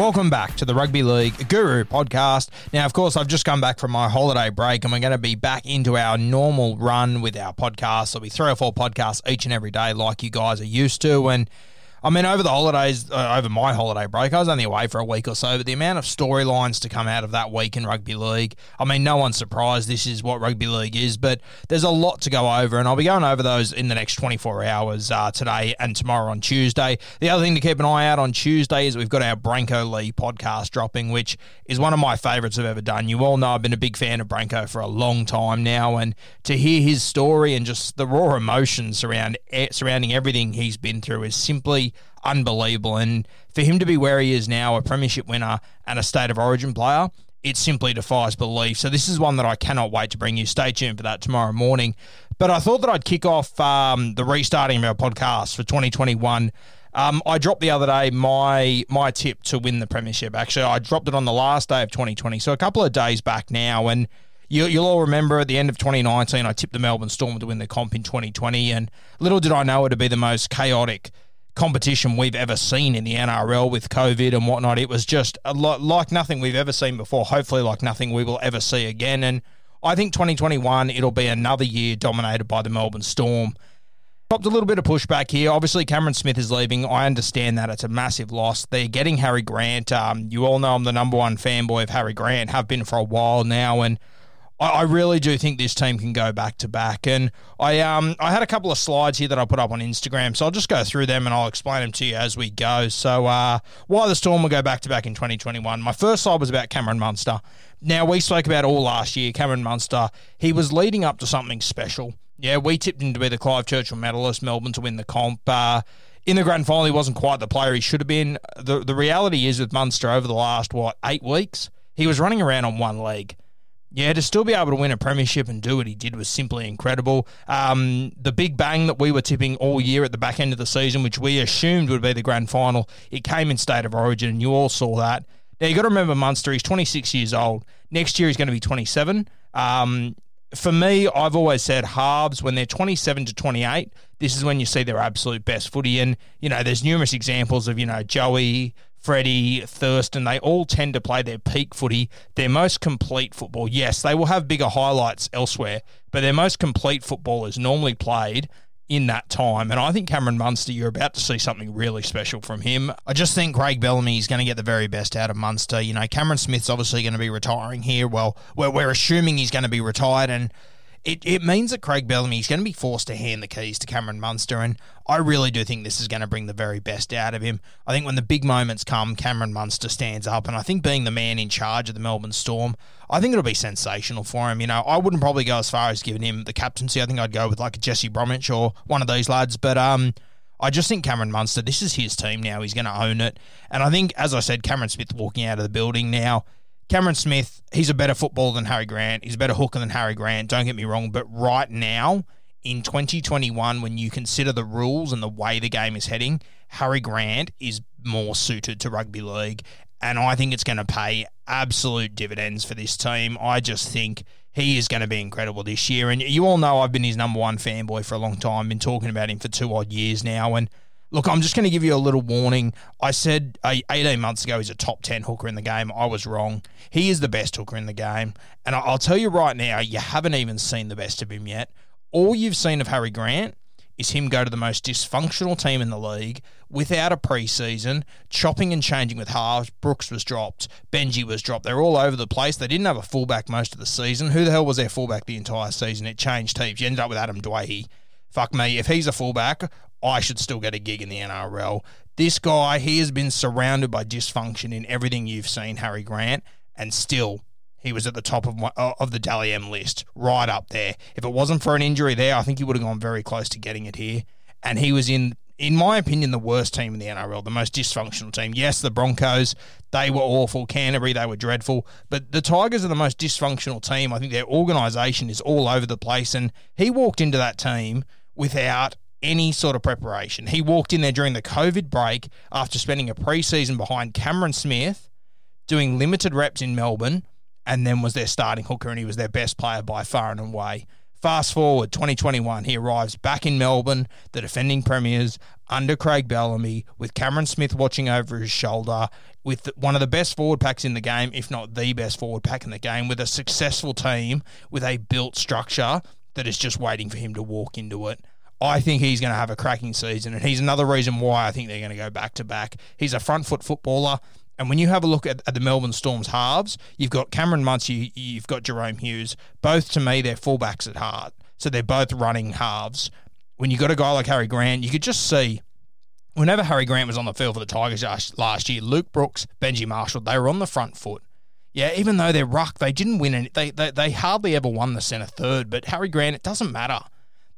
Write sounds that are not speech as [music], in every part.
Welcome back to the Rugby League Guru podcast. Now, of course, I've just come back from my holiday break and we're going to be back into our normal run with our podcast. There'll be three or four podcasts each and every day, like you guys are used to. And I mean, over the holidays, uh, over my holiday break, I was only away for a week or so, but the amount of storylines to come out of that week in rugby league, I mean, no one's surprised this is what rugby league is, but there's a lot to go over, and I'll be going over those in the next 24 hours uh, today and tomorrow on Tuesday. The other thing to keep an eye out on Tuesday is we've got our Brenko Lee podcast dropping, which is one of my favourites I've ever done. You all know I've been a big fan of Brenko for a long time now, and to hear his story and just the raw emotions surround, eh, surrounding everything he's been through is simply unbelievable. And for him to be where he is now, a premiership winner and a state of origin player, it simply defies belief. So this is one that I cannot wait to bring you. Stay tuned for that tomorrow morning. But I thought that I'd kick off um, the restarting of our podcast for 2021. Um, I dropped the other day my my tip to win the premiership. Actually, I dropped it on the last day of 2020, so a couple of days back now, and. You, you'll all remember at the end of 2019, I tipped the Melbourne Storm to win the comp in 2020, and little did I know it would be the most chaotic competition we've ever seen in the NRL with COVID and whatnot. It was just a lot like nothing we've ever seen before. Hopefully, like nothing we will ever see again. And I think 2021 it'll be another year dominated by the Melbourne Storm. Dropped a little bit of pushback here. Obviously, Cameron Smith is leaving. I understand that it's a massive loss. They're getting Harry Grant. Um, you all know I'm the number one fanboy of Harry Grant. Have been for a while now, and I, really do think this team can go back to back. And I um I had a couple of slides here that I put up on Instagram, so I'll just go through them and I'll explain them to you as we go. So uh, why the Storm will go back to back in 2021. My first slide was about Cameron Munster. Now we spoke about all last year. Cameron Munster. He was leading up to something special. Yeah, we tipped him to be the Clive Churchill medalist, Melbourne to win the comp. Uh, in the grand final, he wasn't quite the player he should have been. The the reality is with Munster over the last what eight weeks, he was running around on one leg. Yeah, to still be able to win a premiership and do what he did was simply incredible. Um, the big bang that we were tipping all year at the back end of the season, which we assumed would be the grand final, it came in state of origin, and you all saw that. Now you got to remember Munster; he's 26 years old. Next year he's going to be 27. Um, for me, I've always said halves when they're 27 to 28. This is when you see their absolute best footy, and you know there's numerous examples of you know Joey, Freddie, Thurston, they all tend to play their peak footy, their most complete football. Yes, they will have bigger highlights elsewhere, but their most complete football is normally played in that time. And I think Cameron Munster, you're about to see something really special from him. I just think Craig Bellamy is going to get the very best out of Munster. You know, Cameron Smith's obviously going to be retiring here. Well, we're, we're assuming he's going to be retired, and it, it means that Craig Bellamy is going to be forced to hand the keys to Cameron Munster, and I really do think this is going to bring the very best out of him. I think when the big moments come, Cameron Munster stands up, and I think being the man in charge of the Melbourne Storm, I think it'll be sensational for him. You know, I wouldn't probably go as far as giving him the captaincy. I think I'd go with like a Jesse Bromwich or one of those lads, but um. I just think Cameron Munster, this is his team now. He's going to own it. And I think, as I said, Cameron Smith walking out of the building now, Cameron Smith, he's a better footballer than Harry Grant. He's a better hooker than Harry Grant. Don't get me wrong, but right now in 2021, when you consider the rules and the way the game is heading, Harry Grant is more suited to rugby league, and I think it's going to pay absolute dividends for this team. I just think he is going to be incredible this year, and you all know I've been his number one fanboy for a long time. Been talking about him for two odd years now, and Look, I'm just going to give you a little warning. I said uh, 18 months ago he's a top 10 hooker in the game. I was wrong. He is the best hooker in the game. And I'll tell you right now, you haven't even seen the best of him yet. All you've seen of Harry Grant is him go to the most dysfunctional team in the league without a preseason, chopping and changing with halves. Brooks was dropped, Benji was dropped. They're all over the place. They didn't have a fullback most of the season. Who the hell was their fullback the entire season? It changed teams. You ended up with Adam Doueihi. Fuck me. If he's a fullback, I should still get a gig in the NRL. This guy, he has been surrounded by dysfunction in everything you've seen, Harry Grant, and still he was at the top of my, uh, of the Dally M list, right up there. If it wasn't for an injury there, I think he would have gone very close to getting it here. And he was in, in my opinion, the worst team in the NRL, the most dysfunctional team. Yes, the Broncos, they were awful. Canterbury, they were dreadful. But the Tigers are the most dysfunctional team. I think their organisation is all over the place. And he walked into that team without any sort of preparation. He walked in there during the COVID break after spending a preseason behind Cameron Smith, doing limited reps in Melbourne, and then was their starting hooker, and he was their best player by far and away. Fast forward 2021, he arrives back in Melbourne, the defending premiers, under Craig Bellamy, with Cameron Smith watching over his shoulder, with one of the best forward packs in the game, if not the best forward pack in the game, with a successful team, with a built structure that is just waiting for him to walk into it. I think he's going to have a cracking season, and he's another reason why I think they're going to go back to back. He's a front foot footballer. And when you have a look at, at the Melbourne Storm's halves, you've got Cameron Munster, you've got Jahrome Hughes. Both to me, they're fullbacks at heart. So they're both running halves. When you got a guy like Harry Grant, you could just see whenever Harry Grant was on the field for the Tigers last year, Luke Brooks, Benji Marshall, they were on the front foot. Yeah, even though they're ruck, they didn't win any. They, they, they hardly ever won the centre third. But Harry Grant, it doesn't matter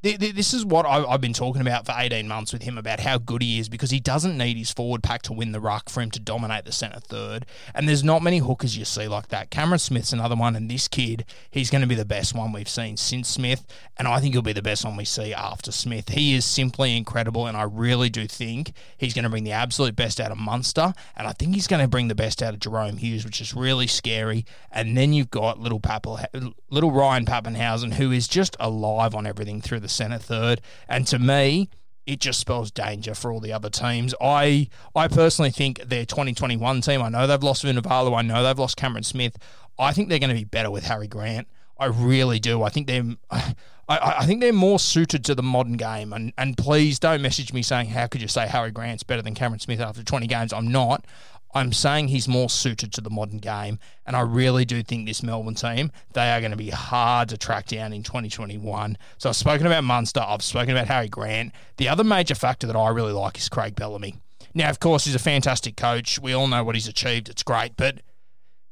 this is what I've been talking about for 18 months with him about how good he is because he doesn't need his forward pack to win the ruck for him to dominate the centre third. And there's not many hookers you see like that. Cameron Smith's another one, and this kid, he's going to be the best one we've seen since Smith. And I think he'll be the best one we see after Smith. He is simply incredible, and I really do think he's going to bring the absolute best out of Munster. And I think he's going to bring the best out of Jahrome Hughes, which is really scary. And then you've got little, Pappel, little Ryan Papenhuyzen, who is just alive on everything through the centre third. And to me, it just spells danger for all the other teams. I I personally think their 2021 team, I know they've lost Vunivalu, I know they've lost Cameron Smith. I think they're going to be better with Harry Grant. I really do. I think they're I, I think they're more suited to the modern game. And and please don't message me saying how could you say Harry Grant's better than Cameron Smith after 20 games. I'm not. I'm saying he's more suited to the modern game, and I really do think this Melbourne team they are going to be hard to track down in 2021. So I've spoken about Munster, I've spoken about Harry Grant. The other major factor that I really like is Craig Bellamy. Now, of course, he's a fantastic coach. We all know what he's achieved. It's great, but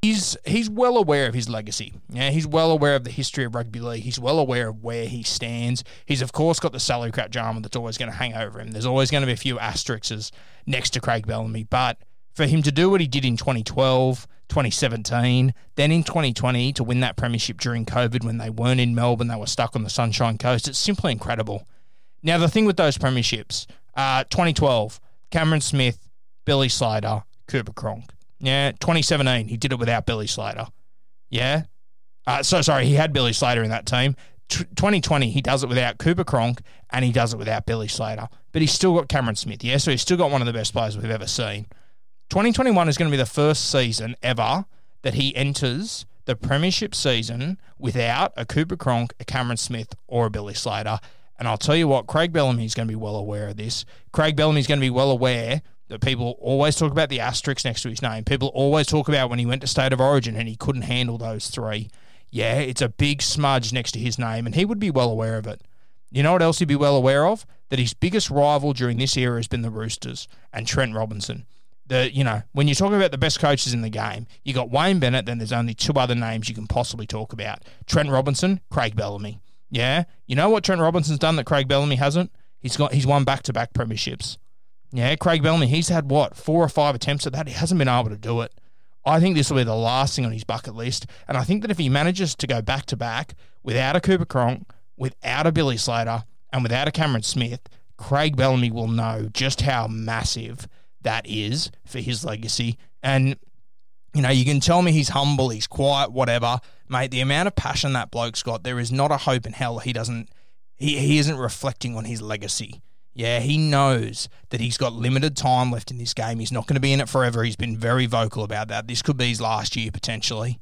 he's he's well aware of his legacy. Yeah, he's well aware of the history of rugby league. He's well aware of where he stands. He's of course got the salary cap drama that's always going to hang over him. There's always going to be a few asterisks next to Craig Bellamy, but for him to do what he did in 2012, 2017, then in 2020 to win that premiership during COVID when they weren't in Melbourne, they were stuck on the Sunshine Coast. It's simply incredible. Now, the thing with those premierships, uh, 2012, Cameron Smith, Billy Slater, Cooper Cronk. Yeah, 2017, he did it without Billy Slater. Yeah. Uh, so sorry, he had Billy Slater in that team. T- 2020, he does it without Cooper Cronk and he does it without Billy Slater. But he's still got Cameron Smith. Yeah, so he's still got one of the best players we've ever seen. 2021 is going to be the first season ever that he enters the premiership season without a Cooper Cronk, a Cameron Smith, or a Billy Slater. And I'll tell you what, Craig Bellamy is going to be well aware of this. Craig Bellamy is going to be well aware that people always talk about the asterisks next to his name. People always talk about when he went to State of Origin and he couldn't handle those three. Yeah, it's a big smudge next to his name, and he would be well aware of it. You know what else he'd be well aware of? That his biggest rival during this era has been the Roosters and Trent Robinson the you know when you're talking about the best coaches in the game, you got Wayne Bennett. Then there's only two other names you can possibly talk about: Trent Robinson, Craig Bellamy. Yeah, you know what Trent Robinson's done that Craig Bellamy hasn't. He's got he's won back to back premierships. Yeah, Craig Bellamy. He's had what four or five attempts at that. He hasn't been able to do it. I think this will be the last thing on his bucket list. And I think that if he manages to go back to back without a Cooper Cronk, without a Billy Slater, and without a Cameron Smith, Craig Bellamy will know just how massive that is for his legacy. And, you know, you can tell me he's humble, he's quiet, whatever. Mate, the amount of passion that bloke's got, there is not a hope in hell he doesn't, he, he isn't reflecting on his legacy. Yeah, he knows that he's got limited time left in this game. He's not going to be in it forever. He's been very vocal about that. This could be his last year potentially.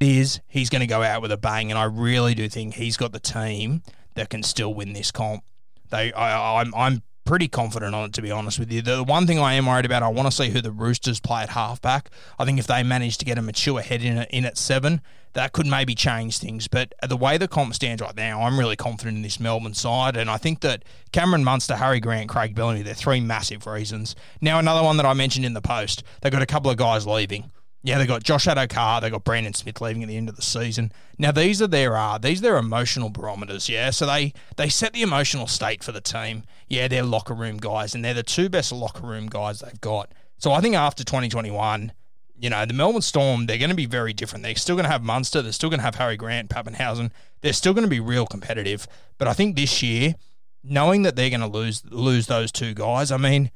Is he's going to go out with a bang, and I really do think he's got the team that can still win this comp. They, I, I'm, I'm pretty confident on it, to be honest with you. The one thing I am worried about, I want to see who the Roosters play at halfback. I think if they manage to get a mature head in, in at seven, that could maybe change things. But the way the comp stands right now, I'm really confident in this Melbourne side. And I think that Cameron Munster, Harry Grant, Craig Bellamy, they're three massive reasons. Now, another one that I mentioned in the post, they've got a couple of guys leaving. Yeah, they got Josh Addo-Carr, they got Brandon Smith leaving at the end of the season. Now these are their uh, these are their emotional barometers, yeah. So they they set the emotional state for the team. Yeah, they're locker room guys, and they're the two best locker room guys they've got. So I think after 2021, you know, the Melbourne Storm, they're going to be very different. They're still going to have Munster, they're still going to have Harry Grant, Papenhuyzen. They're still going to be real competitive. But I think this year, knowing that they're going to lose lose those two guys, I mean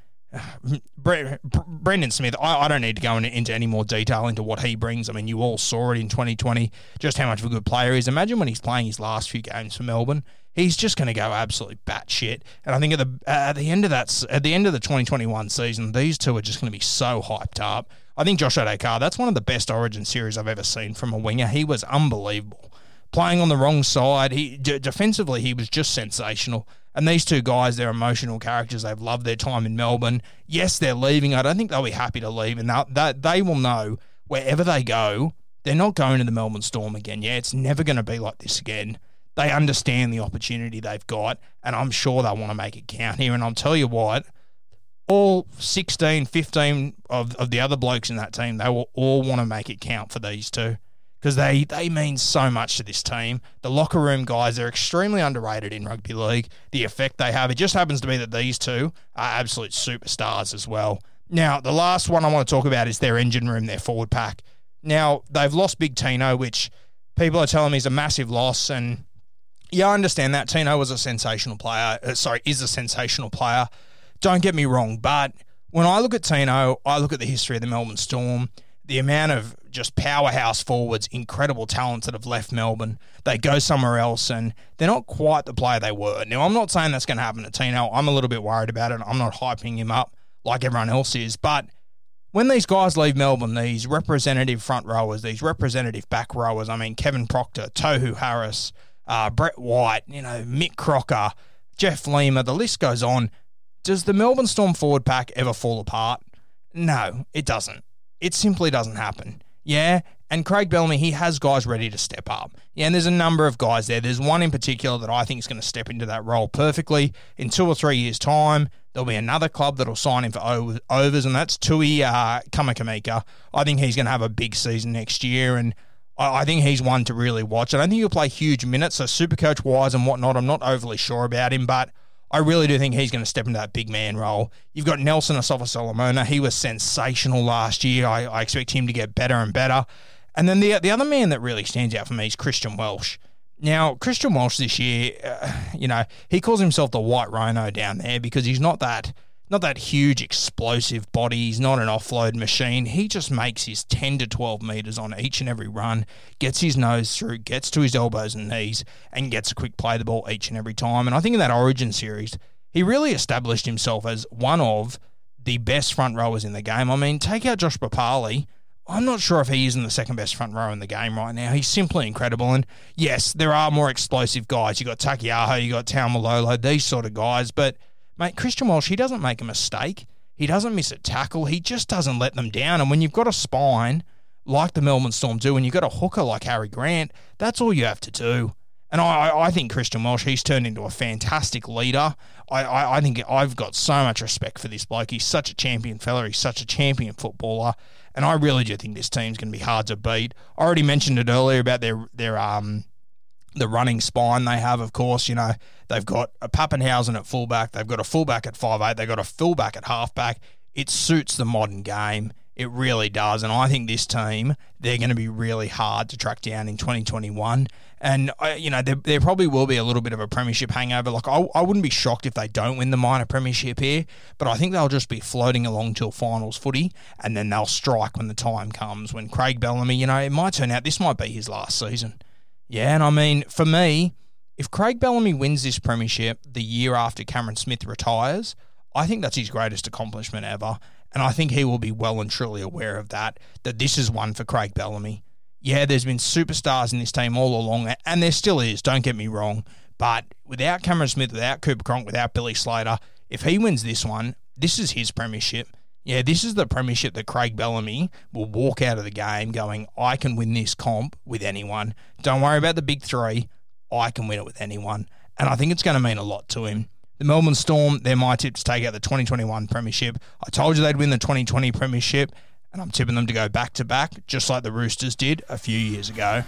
[sighs] Brendan Smith, I, I, don't need to go into any more detail into what he brings. I mean, you all saw it in 2020, just how much of a good player he is. Imagine when he's playing his last few games for Melbourne, he's just going to go absolutely batshit. And I think at the at the end of that, at the end of the 2021 season, these two are just going to be so hyped up. I think Josh Addo-Carr, that's one of the best Origin series I've ever seen from a winger. He was unbelievable. Playing on the wrong side, he d- defensively he was just sensational. And these two guys, they're emotional characters. They've loved their time in Melbourne. Yes, they're leaving. I don't think they'll be happy to leave. And that they will know wherever they go, they're not going to the Melbourne Storm again. Yeah, it's never going to be like this again. They understand the opportunity they've got, and I'm sure they'll want to make it count here. And I'll tell you what, all 16, 15 of, of the other blokes in that team, they will all want to make it count for these two because they, they mean so much to this team. The locker room guys, they're extremely underrated in rugby league. The effect they have, it just happens to be that these two are absolute superstars as well. Now, the last one I want to talk about is their engine room, their forward pack. Now, they've lost Big Tino, which people are telling me is a massive loss. And yeah, I understand that. Tino was a sensational player. Uh, sorry, is a sensational player. Don't get me wrong. But when I look at Tino, I look at the history of the Melbourne Storm the amount of just powerhouse forwards, incredible talents that have left Melbourne, they go somewhere else and they're not quite the player they were. Now, I'm not saying that's going to happen to Tino. I'm a little bit worried about it. I'm not hyping him up like everyone else is. But when these guys leave Melbourne, these representative front rowers, these representative back rowers, I mean, Kevin Proctor, Tohu Harris, uh, Brett White, you know, Mick Crocker, Jeff Lima, the list goes on. Does the Melbourne Storm forward pack ever fall apart? No, it doesn't. It simply doesn't happen. Yeah. And Craig Bellamy, he has guys ready to step up. Yeah, and there's a number of guys there. There's one in particular that I think is going to step into that role perfectly. In two or three years' time, there'll be another club that'll sign him for overs, and that's Tui uh, Kamikamica. I think he's going to have a big season next year, and I, I think he's one to really watch. I don't think he'll play huge minutes, so super coach wise and whatnot, I'm not overly sure about him, but – I really do think he's going to step into that big man role. You've got Nelson Asofa-Solomona. He was sensational last year. I, I, expect him to get better and better. And then the the other man that really stands out for me is Christian Welch. Now, Christian Welch this year, uh, you know, he calls himself the white rhino down there because he's not that not that huge explosive body. He's not an offload machine. He just makes his 10 to 12 metres on each and every run, gets his nose through, gets to his elbows and knees, and gets a quick play the ball each and every time. And I think in that Origin series, he really established himself as one of the best front rowers in the game. I mean, take out Josh Papalii. I'm not sure if he isn't the second best front row in the game right now. He's simply incredible. And yes, there are more explosive guys. You've got Taukei'aho, you've got Taumalolo, these sort of guys, but Mate, Christian Welch, he doesn't make a mistake. He doesn't miss a tackle. He just doesn't let them down. And when you've got a spine like the Melbourne Storm do, and you've got a hooker like Harry Grant, that's all you have to do. And I, I think Christian Welch, he's turned into a fantastic leader. I, I, I, think I've got so much respect for this bloke. He's such a champion fella. He's such a champion footballer. And I really do think this team's going to be hard to beat. I already mentioned it earlier about their their um the running spine they have, of course, you know, they've got a Papenhuyzen at fullback, they've got a fullback at five eight, they've got a fullback at halfback. It suits the modern game. It really does. And I think this team, they're going to be really hard to track down in 2021. And, uh, you know, there, there probably will be a little bit of a premiership hangover. Like, I, I wouldn't be shocked if they don't win the minor premiership here, but I think they'll just be floating along till finals footy and then they'll strike when the time comes. When Craig Bellamy, you know, it might turn out this might be his last season. Yeah. And I mean, for me, if Craig Bellamy wins this premiership the year after Cameron Smith retires, I think that's his greatest accomplishment ever. And I think he will be well and truly aware of that, that this is one for Craig Bellamy. Yeah, there's been superstars in this team all along, and there still is, don't get me wrong. But without Cameron Smith, without Cooper Cronk, without Billy Slater, if he wins this one, this is his premiership. Yeah, this is the premiership that Craig Bellamy will walk out of the game going, I can win this comp with anyone. Don't worry about the big three. I can win it with anyone. And I think it's going to mean a lot to him. The Melbourne Storm, they're my tip to take out the 2021 Premiership. I told you they'd win the 2020 Premiership, and I'm tipping them to go back to back, just like the Roosters did a few years ago.